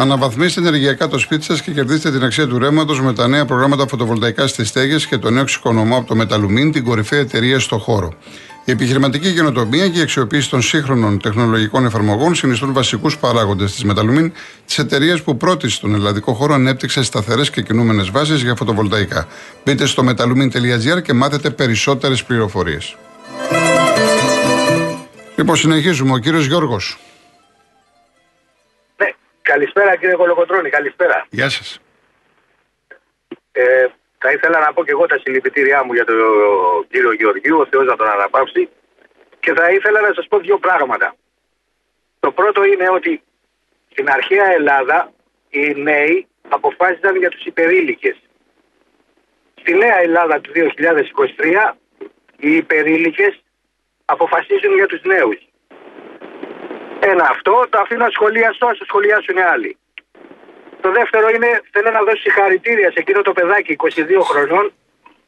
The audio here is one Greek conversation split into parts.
Αναβαθμίστε ενεργειακά το σπίτι σας και κερδίστε την αξία του ρεύματος με τα νέα προγράμματα φωτοβολταϊκά στις στέγες και το νέο εξοικονομώ από το Μεταλουμίν, την κορυφαία εταιρεία στο χώρο. Η επιχειρηματική καινοτομία και η αξιοποίηση των σύγχρονων τεχνολογικών εφαρμογών συνιστούν βασικούς παράγοντες της Μεταλουμίν, της εταιρείας που πρώτη στον ελλαδικό χώρο ανέπτυξε σταθερές και κινούμενες βάσεις για φωτοβολταϊκά. Μπείτε στο metalumin.gr και μάθετε περισσότερες πληροφορίες. Λοιπόν, συνεχίζουμε. Ο κύριος Γιώργος. Καλησπέρα κύριε Κολοκοτρώνη, καλησπέρα. Γεια σας. Ε, θα ήθελα να πω και εγώ τα συλληπιτήριά μου για τον κύριο Γεωργίου, ο Θεός να τον αναπαύσει. Και θα ήθελα να σας πω δύο πράγματα. Το πρώτο είναι ότι στην αρχαία Ελλάδα οι νέοι αποφάσισαν για τους υπερήλικες. Στη νέα Ελλάδα του 2023 οι υπερήλικες αποφασίζουν για τους νέους. Ένα αυτό, το αφήνω σχολιαστό, στο σχολιάσουν οι άλλοι. Το δεύτερο είναι, θέλω να δώσω συγχαρητήρια σε εκείνο το παιδάκι 22 χρονών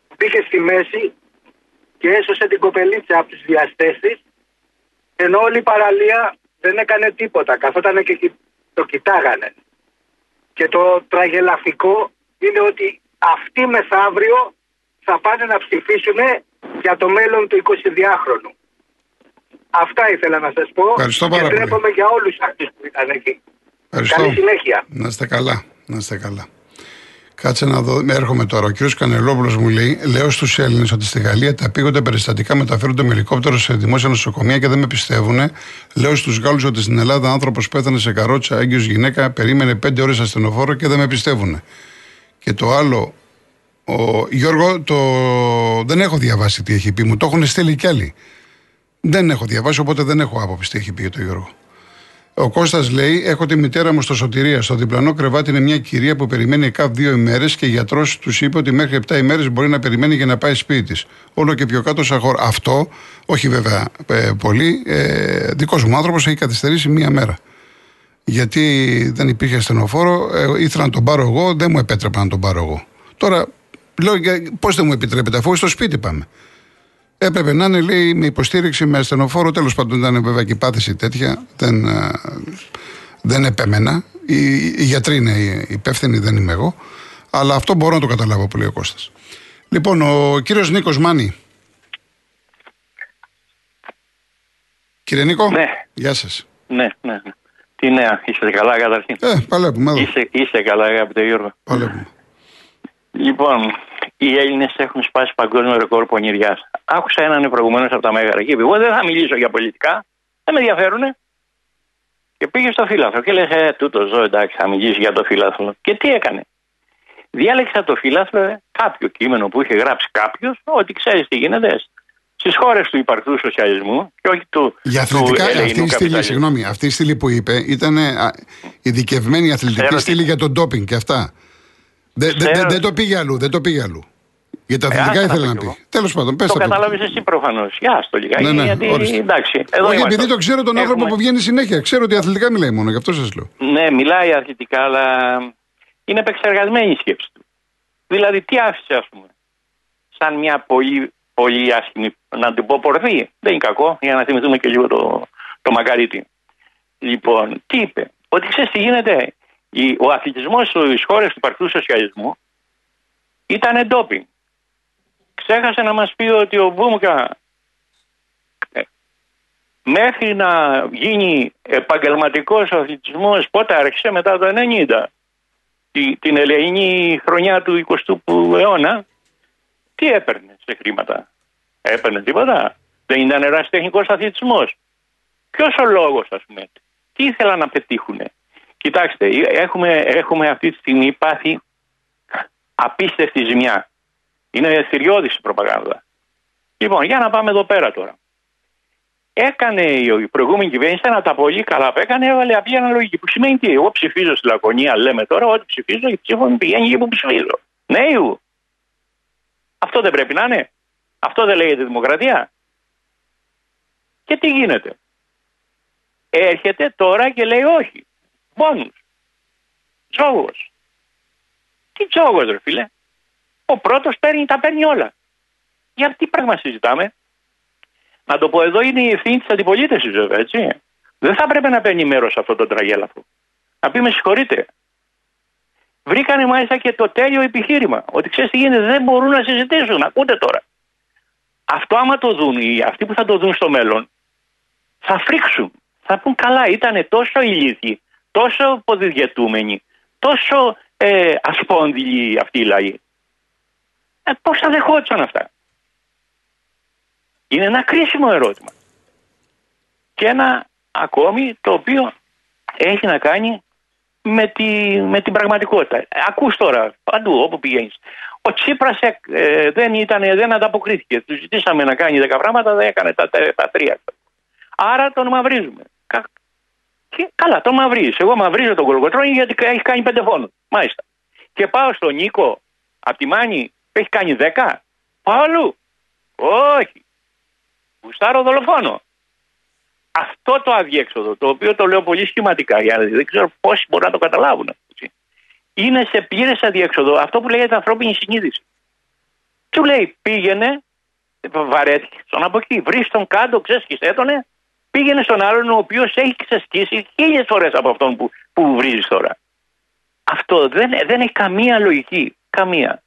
που πήγε στη μέση και έσωσε την κοπελίτσα από τους διαστέσεις ενώ όλη η παραλία δεν έκανε τίποτα, καθόταν και το κοιτάγανε. Και το τραγελαφικό είναι ότι αυτοί μεθαύριο θα πάνε να ψηφίσουν για το μέλλον του 22χρονου. Αυτά ήθελα να σας πω. Ευχαριστώ πάρα και πολύ. για όλους αυτού που ήταν εκεί. Ευχαριστώ. Καλή συνέχεια. Να είστε καλά. Να είστε καλά. Κάτσε να δω. Έρχομαι τώρα. Ο κ. Κανελόπουλος μου λέει: Λέω στους Έλληνες ότι στη Γαλλία τα πήγοντα περιστατικά μεταφέρονται με ελικόπτερο σε δημόσια νοσοκομεία και δεν με πιστεύουν. Λέω στους Γάλλους ότι στην Ελλάδα άνθρωπος πέθανε σε καρότσα, έγκυος γυναίκα, περίμενε πέντε ώρες ασθενοφόρο και δεν με πιστεύουν. Και το άλλο, ο Γιώργο, το... δεν έχω διαβάσει τι έχει πει. Μου το έχουν στείλει κι άλλοι. Δεν έχω διαβάσει, οπότε δεν έχω άποψη τι έχει πει για τον Γιώργο. Ο Κώστας λέει: Έχω τη μητέρα μου στο Σωτηρία. Στο διπλανό κρεβάτι είναι μια κυρία που περιμένει κάπου δύο ημέρες και η γιατρός τους είπε ότι μέχρι 7 ημέρες μπορεί να περιμένει για να πάει σπίτι της. Όλο και πιο κάτω σαν χώρο. Αυτό, όχι βέβαια ε, πολύ, ε, δικός μου άνθρωπος έχει καθυστερήσει μία μέρα. Γιατί δεν υπήρχε ασθενοφόρο, ε, ήθελα να τον πάρω εγώ, δεν μου επέτρεπα να τον πάρω εγώ. Τώρα, λέω, πώς δεν μου επιτρέπεται, αφού στο σπίτι πάμε. Έπρεπε να είναι, λέει, με υποστήριξη, με ασθενοφόρο. Τέλος πάντων, ήταν βέβαια και η πάθηση τέτοια. Δεν, ε, δεν επέμενα. Οι, οι γιατροί είναι υπεύθυνοι, δεν είμαι εγώ. Αλλά αυτό μπορώ να το καταλάβω που λέει ο Κώστας. Λοιπόν, ο κύριος Νίκος Μάνη. Κύριε Νίκο. Ναι. Γεια σας. Ναι, ναι. Τι νέα, είστε καλά καταρχήν; Ε, παλεύουμε εδώ. Είστε, είστε καλά, αγαπητέ Γιώργο. Παλεύουμε. Λοιπόν, οι Έλληνες έχουν σπάσει παγκόσμιο ρεκόρ πονηριάς. Άκουσα έναν προηγουμένως από τα Μέγαρα και είπε: Εγώ δεν θα μιλήσω για πολιτικά, δεν με ενδιαφέρουν. Και πήγε στο φύλαθρο και λέει: Ε, τούτος ζω, εντάξει, θα μιλήσει για το φύλαθρο. Και τι έκανε. Διάλεξα το φύλαθρο ε, κάποιο κείμενο που είχε γράψει κάποιος, ότι ξέρεις τι γίνεται στις χώρες του υπαρκτού σοσιαλισμού και όχι του. Για αθλητικά, του αυτή η στήλη, συγγνώμη, αυτή η στήλη που είπε ήταν ειδικευμένη αθλητική στήλη για τον ντόπινγκ και αυτά. Δεν δε, δε, δε το πήγε αλλού, δεν το πήγε αλλού. Για τα αθλητικά ε, ήθελα να πει. Τέλος πάντων, πες το. Το κατάλαβες εσύ προφανώς. Γεια το λιγάκι. Ναι, ναι, γιατί, εντάξει, εδώ Όχι, επειδή το ξέρω τον άνθρωπο που βγαίνει συνέχεια. Ξέρω ότι αθλητικά μιλάει μόνο, γι' αυτό σας λέω. Ναι, μιλάει αθλητικά, αλλά είναι επεξεργασμένη η σκέψη του. Δηλαδή, τι άφησε, ας πούμε, σαν μια πολύ, πολύ άσχημη, να την πω πορδί. Δεν είναι κακό, για να θυμηθούμε και λίγο το, το μακαρίτι. Λοιπόν, τι είπε, ότι ξέρεις τι γίνεται, ο αθλητισμός στις χώρες του υπαρκτού σοσιαλισμού ήταν ντόπινγκ. Ξέχασε να μας πει ότι ο Βούμκα ε, μέχρι να γίνει επαγγελματικός αθλητισμός πότε άρχισε μετά το 90 την ελεηνή χρονιά του 20ου αιώνα τι έπαιρνε σε χρήματα; Έπαιρνε τίποτα δεν ήταν ερασιτεχνικός αθλητισμός ποιος ο λόγος ας πούμε τι ήθελαν να πετύχουν Κοιτάξτε, έχουμε, έχουμε αυτή τη στιγμή πάθει απίστευτη ζημιά. Είναι θηριώδης η προπαγάνδα. Λοιπόν, για να πάμε εδώ πέρα τώρα. έκανε η προηγούμενη κυβέρνηση ένα τα πολύ καλά που έκανε, έβαλε απλή αναλογική. Που σημαίνει τι, εγώ ψηφίζω στη Λακωνία, λέμε τώρα, ότι ψηφίζω, η ψήφο μου πηγαίνει εκεί που ψηφίζω. Ναι, ιού. Αυτό δεν πρέπει να είναι. Αυτό δεν λέγεται δημοκρατία. Και τι γίνεται. Έρχεται τώρα και λέει όχι. Μπόνους. Τζόγος. Τι τζόγος ρε φίλε. Ο πρώτος παίρνει, τα παίρνει όλα. Για τι πράγμα συζητάμε; Να το πω εδώ είναι η ευθύνη της αντιπολίτευσης, βέβαια, έτσι. Δεν θα έπρεπε να παίρνει μέρος σε αυτό το τραγέλαφο. Να πει με συγχωρείτε. Βρήκανε μάλιστα και το τέλειο επιχείρημα. Ότι ξέρεις τι γίνεται, δεν μπορούν να συζητήσουν. Ακούτε τώρα. Αυτό άμα το δουν, οι αυτοί που θα το δουν στο μέλλον, θα φρίξουν. Θα πούν καλά, ήταν τόσο ηλίθιοι, τόσο ποδηδιατούμενοι, τόσο ε, ασπόνδυλοι αυτοί οι λαοί. Ε, Πώς θα δεχόντουσαν αυτά; Είναι ένα κρίσιμο ερώτημα. Και ένα ακόμη το οποίο έχει να κάνει με, τη, με την πραγματικότητα. Ακούς τώρα παντού όπου πηγαίνεις. Ο Τσίπρας ε, δεν, ήταν, δεν ανταποκρίθηκε. Του ζητήσαμε να κάνει 10 πράγματα, δεν έκανε τα, τα, τρία. Άρα τον μαυρίζουμε. Κα, και, καλά, τον μαυρίζεις. Εγώ μαυρίζω τον Κολοκοτρόνη γιατί έχει κάνει πέντε φόνους. Μάλιστα. Και πάω στον Νίκο από τη Μάνη που έχει κάνει 10. Πάω αλλού. Όχι. Γουστάρω δολοφόνο. Αυτό το αδιέξοδο, το οποίο το λέω πολύ σχηματικά, γιατί δεν ξέρω πόσοι μπορούν να το καταλάβουν. Είναι σε πλήρες αδιέξοδο αυτό που λέγεται ανθρώπινη συνείδηση. Του λέει πήγαινε, βαρέθηκε στον από εκεί, βρεις τον κάτω, ξέσχισε τον, πήγαινε στον άλλον ο οποίος έχει ξεσκίσει χίλιες φορές από αυτόν που, που βρίζεις τώρα. Αυτό δεν, δεν έχει καμία λογική. Καμία.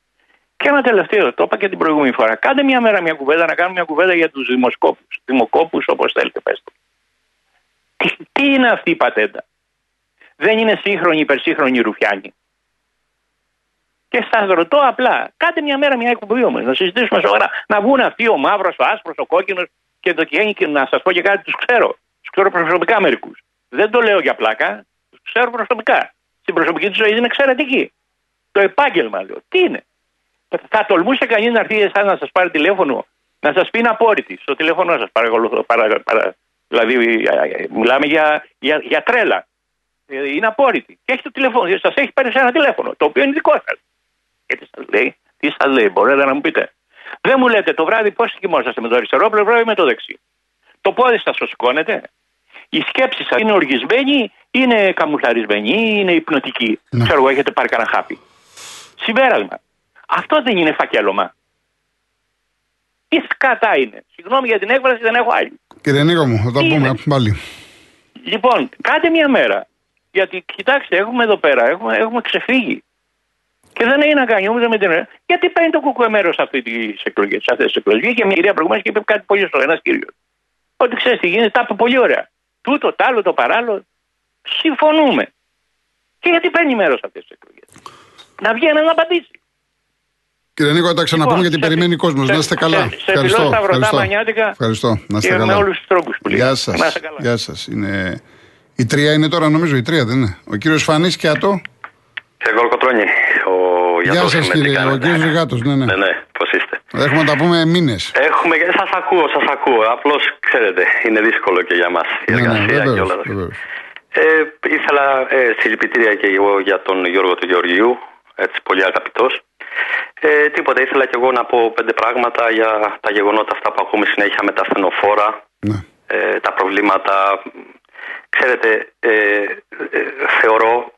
Και ένα τελευταίο, το είπα και την προηγούμενη φορά. Κάντε μια μέρα μια κουβέντα, να κάνουμε μια κουβέντα για τους δημοσκόπους. Δημοκόπους, όπως θέλετε, πέστε. Τι, τι είναι αυτή η πατέντα; Δεν είναι σύγχρονη, υπερσύγχρονη ρουφιάνη. Και σας ρωτώ απλά, κάντε μια μέρα μια εκπομπή όμως, να συζητήσουμε σοβαρά. Να βγουν αυτοί ο μαύρος, ο άσπρος, ο κόκκινος και το κιένι και να σας πω και κάτι, τους ξέρω. Τους ξέρω προσωπικά μερικούς. Δεν το λέω για πλάκα, τους ξέρω προσωπικά. Στην προσωπική τους ζωή είναι εξαιρετική. Το επάγγελμα λέω. Τι είναι; Θα τολμούσε κανείς να έρθει εσάς να σας πάρει τηλέφωνο, να σας πει είναι απόρριτη στο τηλέφωνο σας. Παρακολουθώ. Παρα, παρα, δηλαδή, μιλάμε για, για, για τρέλα. Είναι απόρριτη. Και έχει το τηλέφωνο. Σας έχει πάρει σε ένα τηλέφωνο, το οποίο είναι δικό σας. Και τι σας λέει, τι σας λέει, μπορείτε να μου πείτε. Δεν μου λέτε το βράδυ πώς κοιμόσαστε με το αριστερό πλευρό ή με το δεξί. Το πόδι σας το σηκώνετε. Η σκέψη σας είναι οργισμένη, είναι καμουφλαρισμένη, είναι υπνοτική. Ναι. Ξέρω εγώ, έχετε πάρει κανένα χάπι. Συμπέρασμα. Αυτό δεν είναι φακέλωμα. Τι σκατά είναι. Συγγνώμη για την έκφραση, δεν έχω άλλη. Κύριε Νίκο μου, θα τα πούμε πάλι. Λοιπόν, κάντε μια μέρα. Γιατί κοιτάξτε, έχουμε εδώ πέρα, έχουμε, έχουμε ξεφύγει. Και δεν έχει να κάνει ούτε με την. Γιατί παίρνει το κουκουέ μέρος σε αυτές τις εκλογές. Και μια κυρία προηγουμένως και είπε κάτι πολύ σωστό, ένας κύριος. Ότι ξέρεις τι γίνεται, τα είπε πολύ ωραία. Τούτο, τ' άλλο, το παράλληλο. Συμφωνούμε. Και γιατί παίρνει μέρος σε αυτές τις εκλογές. Να βγαίνει να απαντήσει. Κύριε Νίκο, θα τα ξαναπούμε λοιπόν, γιατί περιμένει ο κόσμο. Να είστε καλά. Σε, ευχαριστώ. Σε ευχαριστώ. Μανιάτικα ευχαριστώ. Να είστε καλά. Με όλου του τρόπους που Γεια σας. Γεια σας. Είναι... Η τρία είναι τώρα, νομίζω, η τρία δεν είναι. Ο κύριος Φανής και ατό. Σε Γολκοτρόνη. Ο Γεια σας, κύριε. Ο κύριος Ζυγάτος, ναι, ναι. Ναι, ναι. Πώς είστε. Έχουμε να τα πούμε μήνες. Έχουμε. Σας ακούω, σας ακούω. Απλώς ξέρετε, είναι δύσκολο και για μας η ναι, ναι, εργασία ναι, και όλα αυτά. Ε, ήθελα ε, συλληπιτήρια και εγώ για τον Γιώργο του Γεωργιού, έτσι πολύ αγαπητός. Ε, τίποτα, ήθελα και εγώ να πω πέντε πράγματα για τα γεγονότα αυτά που ακούμε συνέχεια με τα ασθενοφόρα, ναι. ε, τα προβλήματα. Ξέρετε, ε, ε θεωρώ,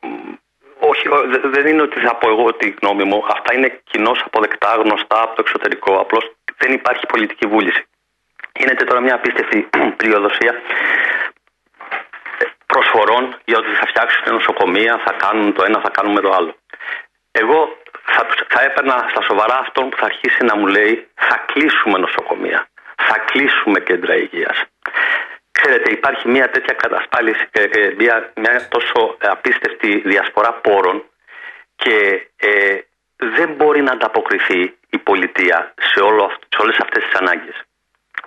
όχι, δεν είναι ότι θα πω εγώ τη γνώμη μου, αυτά είναι κοινώς αποδεκτά, γνωστά από το εξωτερικό, απλώς δεν υπάρχει πολιτική βούληση. Είναι τώρα μια απίστευτη πλειοδοσία προσφορών για ότι θα φτιάξουν νοσοκομεία, θα κάνουν το ένα, θα κάνουμε το άλλο. Εγώ θα, θα έπαιρνα στα σοβαρά αυτόν που θα αρχίσει να μου λέει θα κλείσουμε νοσοκομεία, θα κλείσουμε κέντρα υγείας. Ξέρετε, υπάρχει μια τέτοια κατασπάληση, ε, ε, μια, μια τόσο απίστευτη διασπορά πόρων και ε, δεν μπορεί να ανταποκριθεί η πολιτεία σε, όλο, σε όλες αυτές τις ανάγκες.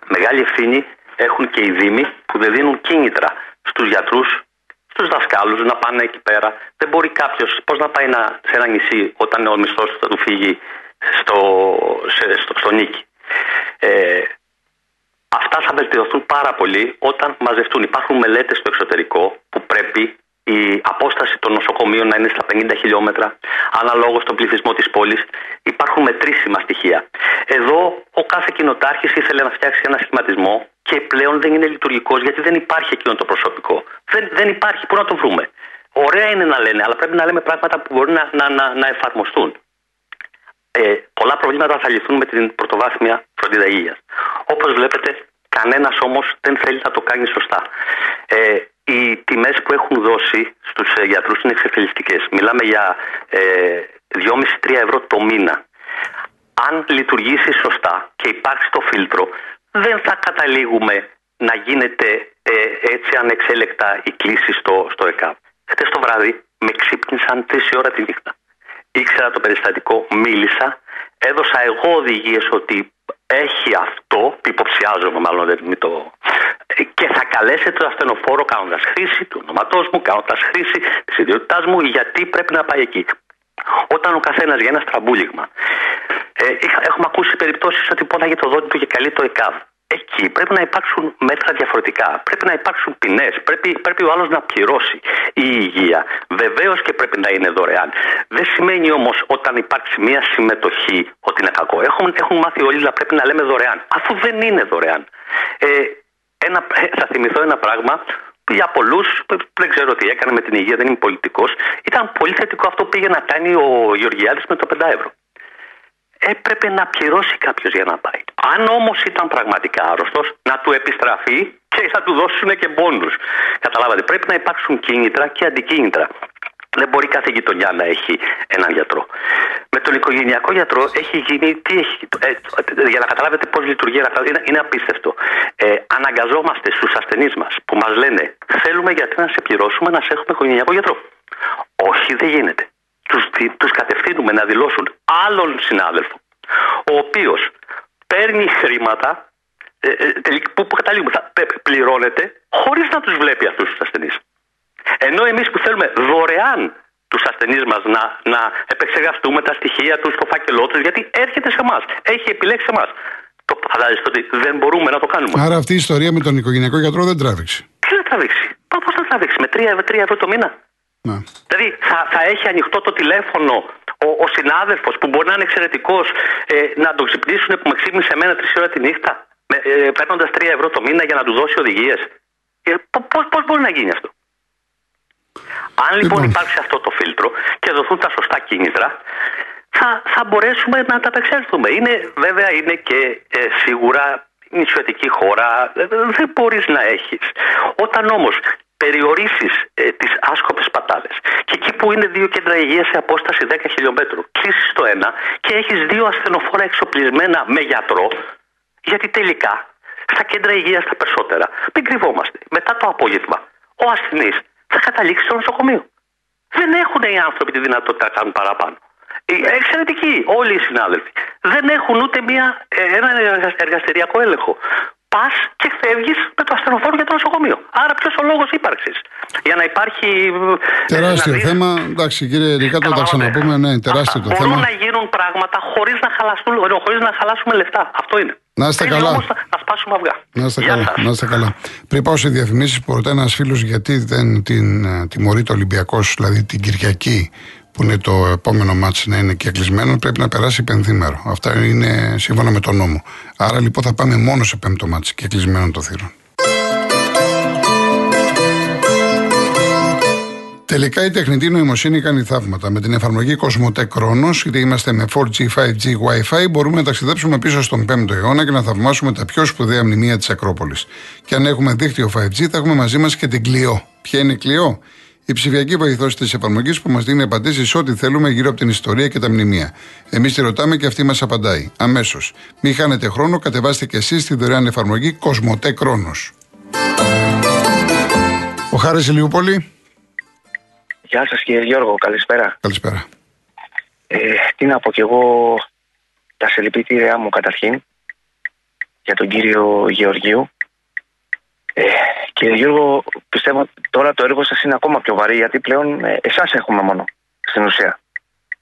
Μεγάλη ευθύνη έχουν και οι Δήμοι που δεν δίνουν κίνητρα στους γιατρούς, στου δασκάλους να πάνε εκεί πέρα; Δεν μπορεί κάποιος, πώς να πάει να, σε ένα νησί όταν ο μισθός του θα του φύγει στο, σε, στο, στο νίκη; Ε, Αυτά θα βελτιωθούν πάρα πολύ όταν μαζευτούν. Υπάρχουν μελέτες στο εξωτερικό που πρέπει η απόσταση των νοσοκομείων να είναι στα 50 χιλιόμετρα, αναλόγως στον πληθυσμό της πόλης. Υπάρχουν μετρήσιμα στοιχεία. Εδώ ο κάθε κοινοτάρχης ήθελε να φτιάξει ένα σχηματισμό και πλέον δεν είναι λειτουργικός γιατί δεν υπάρχει εκείνο το προσωπικό. Δεν, δεν υπάρχει. Πού να το βρούμε; Ωραία είναι να λένε, αλλά πρέπει να λέμε πράγματα που μπορούν να, να, να, να εφαρμοστούν. Ε, πολλά προβλήματα θα λυθούν με την πρωτοβάθμια φροντίδα υγείας. Όπως βλέπετε, κανένας όμως δεν θέλει να το κάνει σωστά. Ε, οι τιμές που έχουν δώσει στους ε, γιατρούς είναι εξεφελιστικέ. Μιλάμε για ε, 2,5-3 ευρώ το μήνα. Αν λειτουργήσει σωστά και υπάρξει το φίλτρο, δεν θα καταλήγουμε να γίνεται ε, έτσι ανεξέλεκτα η κλίση στο, στο ΕΚΑΒ. Χθε το βράδυ με ξύπνησαν 3 ώρα τη νύχτα. Ήξερα το περιστατικό, μίλησα, έδωσα εγώ οδηγίες ότι έχει αυτό, υποψιάζομαι μάλλον δεν το. και θα καλέσετε το ασθενοφόρο κάνοντας χρήση του ονοματός μου, κάνοντας χρήση της ιδιότητάς μου, γιατί πρέπει να πάει εκεί. Όταν ο καθένας για ένα στραμπούλιγμα. Ε, έχουμε ακούσει περιπτώσεις ότι πόναγε το δόντι του και καλεί το ΕΚΑΒ. Εκεί πρέπει να υπάρξουν μέτρα διαφορετικά. Πρέπει να υπάρξουν ποινές. Πρέπει, πρέπει ο άλλος να πληρώσει. Η υγεία βεβαίως και πρέπει να είναι δωρεάν. Δεν σημαίνει όμως όταν υπάρξει μια συμμετοχή ότι είναι κακό. Έχουν, έχουν μάθει όλοι να πρέπει να λέμε δωρεάν. Αφού δεν είναι δωρεάν. Ε, ένα, ε, θα θυμηθώ ένα πράγμα για πολλούς, δεν ξέρω τι έκανε με την υγεία, δεν είμαι πολιτικός. Ήταν πολύ θετικό αυτό που πήγε να κάνει ο Γεωργιάδης με το 5 ευρώ έπρεπε να πληρώσει κάποιος για να πάει. Αν όμως ήταν πραγματικά άρρωστος, να του επιστραφεί και θα του δώσουν και μπόνους. Καταλάβατε, πρέπει να υπάρξουν κίνητρα και αντικίνητρα. Δεν μπορεί κάθε γειτονιά να έχει έναν γιατρό. Με τον οικογενειακό γιατρό έχει γίνει. Τι έχει, ε, για να καταλάβετε πώς λειτουργεί ένα είναι, είναι απίστευτο. Ε, αναγκαζόμαστε στους ασθενείς μας που μας λένε Θέλουμε γιατί να σε πληρώσουμε να σε έχουμε οικογενειακό γιατρό. Όχι, δεν γίνεται τους, τους κατευθύνουμε να δηλώσουν άλλον συνάδελφο ο οποίος παίρνει χρήματα ε, ε, που, που καταλήγουμε θα πληρώνεται χωρίς να τους βλέπει αυτούς τους ασθενείς. Ενώ εμείς που θέλουμε δωρεάν τους ασθενείς μας να, να επεξεργαστούμε τα στοιχεία τους στο φάκελό τους γιατί έρχεται σε εμάς, έχει επιλέξει σε εμάς. Το φαντάζεστε ότι δεν μπορούμε να το κάνουμε. Άρα αυτή η ιστορία με τον οικογενειακό γιατρό δεν τράβηξε. Τι δεν τράβηξε. Πώς θα τράβηξε, με 3, 3 ευρώ το μήνα. Ναι. Δηλαδή θα, θα έχει ανοιχτό το τηλέφωνο ο, ο συνάδελφος που μπορεί να είναι εξαιρετικός ε, να τον ξυπνήσουν που με ξύπνησε εμένα τρεις ώρα τη νύχτα ε, παίρνοντας 3 ευρώ το μήνα για να του δώσει οδηγίες. Ε, Πώς μπορεί να γίνει αυτό; Αν λοιπόν, λοιπόν υπάρξει αυτό το φίλτρο και δοθούν τα σωστά κίνητρα, θα, θα μπορέσουμε να τα απεξέλθουμε. Είναι, βέβαια είναι και ε, σίγουρα νησιωτική χώρα, ε, δεν μπορείς να έχεις. Όταν όμως περιορίσεις ε, τις άσκοπες πατάλε. Και εκεί που είναι δύο κέντρα υγείας σε απόσταση 10 χιλιόμετρων, κλείσεις το ένα και έχεις δύο ασθενοφόρα εξοπλισμένα με γιατρό, γιατί τελικά στα κέντρα υγείας τα περισσότερα, μην κρυβόμαστε, μετά το απόγευμα ο ασθενής θα καταλήξει στο νοσοκομείο. Δεν έχουν οι άνθρωποι τη δυνατότητα να κάνουν παραπάνω. Ε, εξαιρετικοί όλοι οι συνάδελφοι. Δεν έχουν ούτε μια, ε, ένα εργαστηριακό έλεγχο πας και φεύγεις με το ασθενοφόρο για το νοσοκομείο. Άρα, ποιος ο λόγος ύπαρξης; Για να υπάρχει. Ε, τεράστιο να θέμα. Εντάξει, κύριε Ρικά, το τα ξαναπούμε. Ναι, τεράστιο το μπορούν θέμα. Μπορούν να γίνουν πράγματα χωρίς να, χωρίς να χαλάσουμε λεφτά. Αυτό είναι. Να είστε καλά. Όμως, να σπάσουμε αυγά. Να είστε, καλά. να είστε καλά. Πριν πάω σε διαφημίσεις που ρωτάει ένας φίλος γιατί δεν την ε, τιμωρεί το Ολυμπιακός, δηλαδή την Κυριακή που είναι το επόμενο μάτς να είναι και κλεισμένο, πρέπει να περάσει πενθήμερο. Αυτά είναι σύμφωνα με τον νόμο. Άρα λοιπόν θα πάμε μόνο σε πέμπτο μάτς και κλεισμένο το θύρον. Τελικά η τεχνητή νοημοσύνη κάνει θαύματα. Με την εφαρμογή Cosmotech Chronos, είτε είμαστε με 4G, 5G, Wi-Fi, μπορούμε να ταξιδέψουμε πίσω στον 5ο αιώνα και να θαυμάσουμε τα πιο σπουδαία μνημεία της Ακρόπολης. Και αν έχουμε δίκτυο 5G, θα έχουμε μαζί μας και την Κλειό. Ποια είναι η Κλειό; Η ψηφιακή βοηθός της εφαρμογής που μας δίνει απαντήσεις σε ό,τι θέλουμε γύρω από την ιστορία και τα μνημεία. Εμείς τη ρωτάμε και αυτή μας απαντάει. Αμέσως. Μην χάνετε χρόνο, κατεβάστε και εσείς τη δωρεάν εφαρμογή Κοσμοτέ Κρόνος. Ο Χάρης Ηλιούπολη. Γεια σας κύριε Γιώργο, καλησπέρα. Καλησπέρα. Ε, τι να πω κι εγώ τα συλληπιτήριά μου καταρχήν για τον κύριο Γεωργίου ε, κύριε Γιώργο, πιστεύω τώρα το έργο σας είναι ακόμα πιο βαρύ γιατί πλέον ε, εσάς έχουμε μόνο στην ουσία.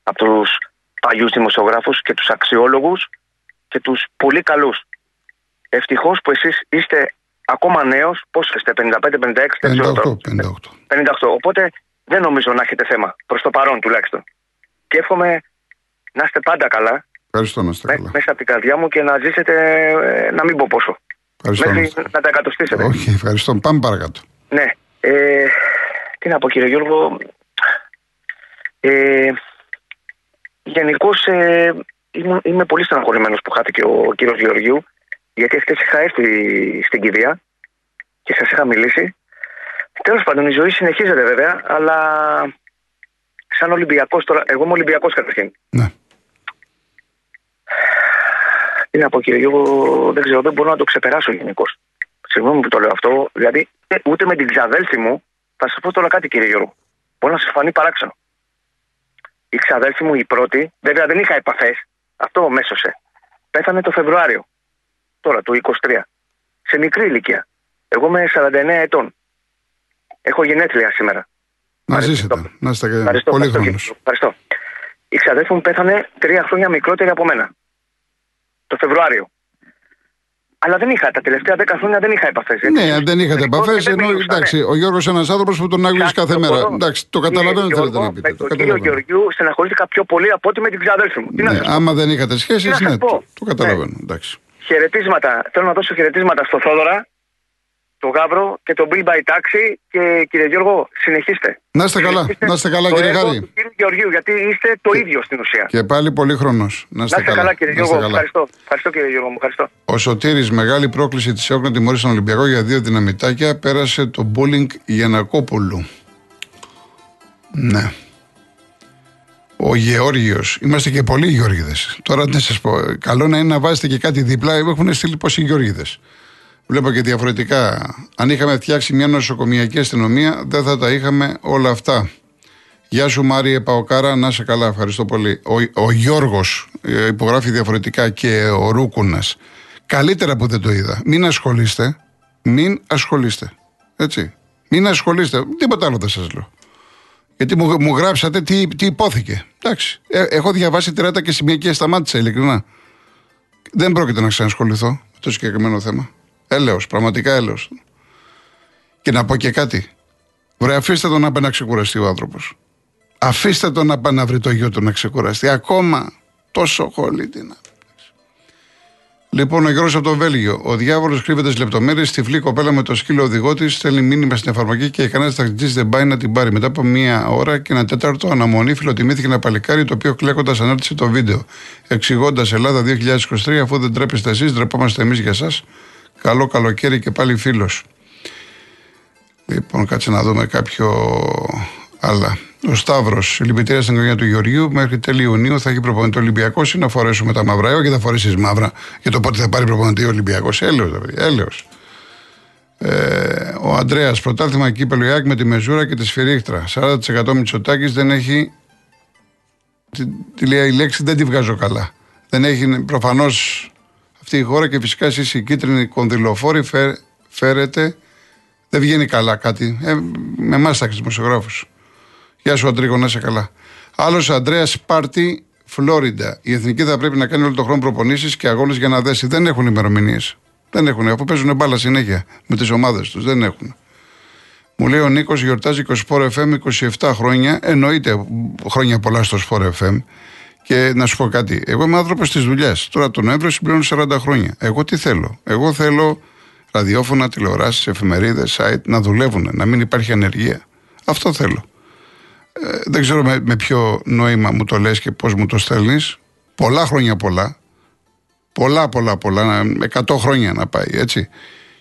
Από τους παλιούς δημοσιογράφους και τους αξιόλογους και τους πολύ καλούς. ευτυχώς που εσείς είστε ακόμα νέος. Πόσο είστε, 55-56, δεν ξέρω 58, τώρα. 58. 58. Οπότε δεν νομίζω να έχετε θέμα. Προς το παρόν τουλάχιστον. Και εύχομαι να είστε πάντα καλά. Ευχαριστώ να είστε με- καλά. μέσα από την καρδιά μου και να ζήσετε ε, να μην πω πόσο. Ευχαριστώ να Μέχρι είστε. να τα εκατοστήσετε. Όχι, ευχαριστώ. Πάμε παρακάτω. Ναι. Ε, τι να πω κύριε Γιώργο. Ε, Γενικώς ε, είμαι, είμαι πολύ στεναχωρημένος που χάθηκε ο κύριος Γεωργίου γιατί χθε είχα έρθει στην κηδεία και σας είχα μιλήσει. Τέλος πάντων η ζωή συνεχίζεται βέβαια αλλά σαν Ολυμπιακός τώρα, εγώ είμαι Ολυμπιακός καταρχήν. Ναι. Τι να πω κύριε Γιώργο, δεν ξέρω, δεν μπορώ να το ξεπεράσω γενικώς. Συγγνώμη που το λέω αυτό, δηλαδή ε, ούτε με την ξαδέλφη μου, θα σας πω τώρα κάτι κύριε Γιώργο. Μπορεί να σας φανεί παράξενο. Η ξαδέλφη μου η πρώτη, βέβαια δεν είχα επαφές, αυτό μέσωσε. Πέθανε το Φεβρουάριο, τώρα του 23, σε μικρή ηλικία. Εγώ είμαι 49 ετών. Έχω γενέθλια σήμερα. Να Ευχαριστώ. ζήσετε. Να είστε Ευχαριστώ, πολύ ευχαριστώ, χρόνο. κύριε. ευχαριστώ. Η ξαδέρφη μου πέθανε τρία χρόνια μικρότερη από μένα. Το Φεβρουάριο. Αλλά δεν είχα, τα τελευταία δέκα χρόνια δεν είχα επαφές. Ναι, αν δεν είχατε επαφές, ενώ εντάξει, ο Γιώργος είναι ένας άνθρωπος που τον άκουγε κάθε μέρα. Εντάξει, το καταλαβαίνω τι θέλετε να πείτε. Με Το τον κύριο καταλαβαίνω. Γεωργιού στεναχωρήθηκα πιο πολύ από ότι με την ξαδέλφη μου. Τι να Ναι, σας πω. άμα δεν είχατε σχέσει, Τι να σας ναι, πω. το, το καταλαβαίνω. Εντάξει. Χαιρετίσματα. Θέλω να δώσω χαιρετίσματα στο Θόδωρα, τον Γάβρο και τον Bill by Taxi. Και κύριε Γιώργο, συνεχίστε. Να είστε καλά, Συνεχίστε να είστε καλά, το κύριε έργο Χάρη. του κύριου Γεωργίου, γιατί είστε το ίδιο στην ουσία. Και πάλι πολύ χρόνο. Να Να είστε είστε καλά, κύριε να είστε Γιώργο. Ευχαριστώ. Ευχαριστώ κύριε Γιώργο μου. Ευχαριστώ. Ο Σωτήρης, μεγάλη πρόκληση της ΕΟΚ να τιμωρήσει τον Ολυμπιακό για δύο δυναμητάκια. Πέρασε το μπούλινγκ Γιανακόπουλου. Ναι. Ο Γεώργιος. Είμαστε και πολλοί Γεώργιδες. Τώρα τι να σας πω. Καλό να είναι να βάζετε και κάτι δίπλα. Έχουν στείλει πόσοι Γεώργιδες. Βλέπω και διαφορετικά. Αν είχαμε φτιάξει μια νοσοκομιακή αστυνομία, δεν θα τα είχαμε όλα αυτά. Γεια σου Μάριε Παοκάρα, να είσαι καλά, ευχαριστώ πολύ. Ο, ο Γιώργος ε, υπογράφει διαφορετικά και ο Ρούκουνας. Καλύτερα που δεν το είδα. Μην ασχολείστε, μην ασχολείστε. Έτσι. Μην ασχολείστε, τίποτα άλλο δεν σας λέω. Γιατί μου, μου γράψατε τι, τι υπόθηκε. Εντάξει. Ε, έχω διαβάσει τυράτα και σημεία και σταμάτησα ειλικρινά. Δεν πρόκειται να ξανασχοληθώ με το συγκεκριμένο θέμα. Έλεος, πραγματικά έλεος. Και να πω και κάτι. Βρε, αφήστε τον να πάει να ξεκουραστεί ο άνθρωπος. Αφήστε τον να πάει να βρει το γιο του να ξεκουραστεί. Ακόμα τόσο χολή τι να. Λοιπόν, ο Γιώργο από το Βέλγιο. Ο διάβολος κρύβεται στις λεπτομέρειες. Τυφλή κοπέλα με το σκύλο οδηγό της στέλνει μήνυμα στην εφαρμογή και κανένα ταξιτζή δεν πάει να την πάρει. Μετά από μία ώρα και ένα τέταρτο αναμονή, φιλοτιμήθηκε ένα παλικάρι το οποίο κλέκοντα ανάρτησε το βίντεο. Εξηγώντας Ελλάδα 2023, αφού δεν τρέπεστε εσείς, ντρεπόμαστε εμείς για εσά. Καλό καλοκαίρι και πάλι φίλος. Λοιπόν, κάτσε να δούμε κάποιο άλλα. Ο Σταύρος, λυπητήρια στην οικογένεια του Γεωργίου, μέχρι τέλη Ιουνίου θα έχει προπονητή Ολυμπιακός ή να φορέσουμε τα μαύρα. Ε, Όχι, θα φορέσει μαύρα για το πότε θα πάρει προπονητή Ολυμπιακός. Έλεος, ρε παιδιά, έλεος. Ε, ο Αντρέα, πρωτάθλημα κύπελο Ιάκ με τη Μεζούρα και τη Σφυρίχτρα. 40% Μητσοτάκης δεν έχει. Τη, τη λέει η λέξη δεν τη βγάζω καλά. Δεν έχει προφανώς αυτή η χώρα και φυσικά εσείς οι κίτρινοι κονδυλοφόροι φέρ, φέρετε. Δεν βγαίνει καλά κάτι. Ε, με εμάς τα δημοσιογράφους. Γεια σου, Αντρίκο, να είσαι καλά. Άλλος Αντρέα Σπάρτη, Φλόριντα. Η εθνική θα πρέπει να κάνει όλο τον χρόνο προπονήσεις και αγώνες για να δέσει. Δεν έχουν ημερομηνίες. Δεν έχουν. Αφού παίζουν μπάλα συνέχεια με τις ομάδες τους. Δεν έχουν. Μου λέει ο Νίκος γιορτάζει 20 Sport FM 27 χρόνια. Εννοείται χρόνια πολλά στο Sport FM. Και να σου πω κάτι. Εγώ είμαι άνθρωπος της δουλειάς. Τώρα τον Νοέμβριο συμπληρώνω 40 χρόνια. Εγώ τι θέλω; Εγώ θέλω ραδιόφωνα, τηλεοράσεις, εφημερίδες, site να δουλεύουν, να μην υπάρχει ανεργία. Αυτό θέλω. Ε, δεν ξέρω με, με ποιο νόημα μου το λες και πώς μου το στέλνεις. Πολλά χρόνια πολλά. Πολλά, πολλά, πολλά. 100 χρόνια να πάει, έτσι.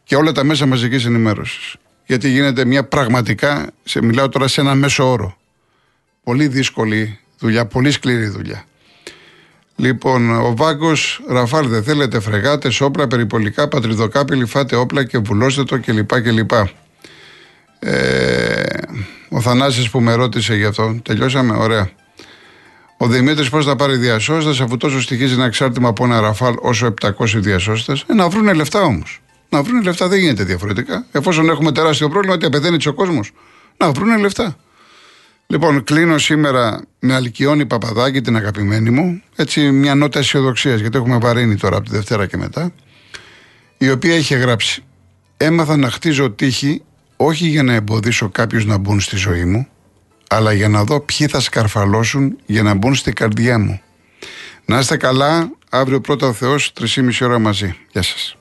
Και όλα τα μέσα μαζικής ενημέρωσης. Γιατί γίνεται μια πραγματικά, σε, μιλάω τώρα σε ένα μέσο όρο. Πολύ δύσκολη δουλειά, πολύ σκληρή δουλειά. Λοιπόν, ο Βάγκος, Ραφάλ, δεν θέλετε φρεγάτες, όπλα, περιπολικά, πατριδοκάπηλοι, φάτε όπλα και βουλώστε το κλπ. κλπ. Ε, ο Θανάσης που με ρώτησε γι' αυτό. Τελειώσαμε, ωραία. Ο Δημήτρης πώς θα πάρει διασώστες, αφού τόσο στοιχίζει ένα εξάρτημα από ένα ραφάλ όσο 700 διασώστες. Ε, να βρούνε λεφτά όμως. Να βρούνε λεφτά δεν γίνεται διαφορετικά. Εφόσον έχουμε τεράστιο πρόβλημα ότι απεδένει ο κόσμος, να βρούνε λεφτά. Λοιπόν, κλείνω σήμερα με Αλκιόνη Παπαδάκη, την αγαπημένη μου. Έτσι, μια νότα αισιοδοξίας, γιατί έχουμε βαρύνει τώρα από τη Δευτέρα και μετά. η οποία είχε γράψει «Έμαθα να χτίζω τύχη όχι για να εμποδίσω κάποιους να μπουν στη ζωή μου, αλλά για να δω ποιοι θα σκαρφαλώσουν για να μπουν στην καρδιά μου. Να είστε καλά, αύριο πρώτα ο Θεός, 3,5 ώρα μαζί. Γεια σας.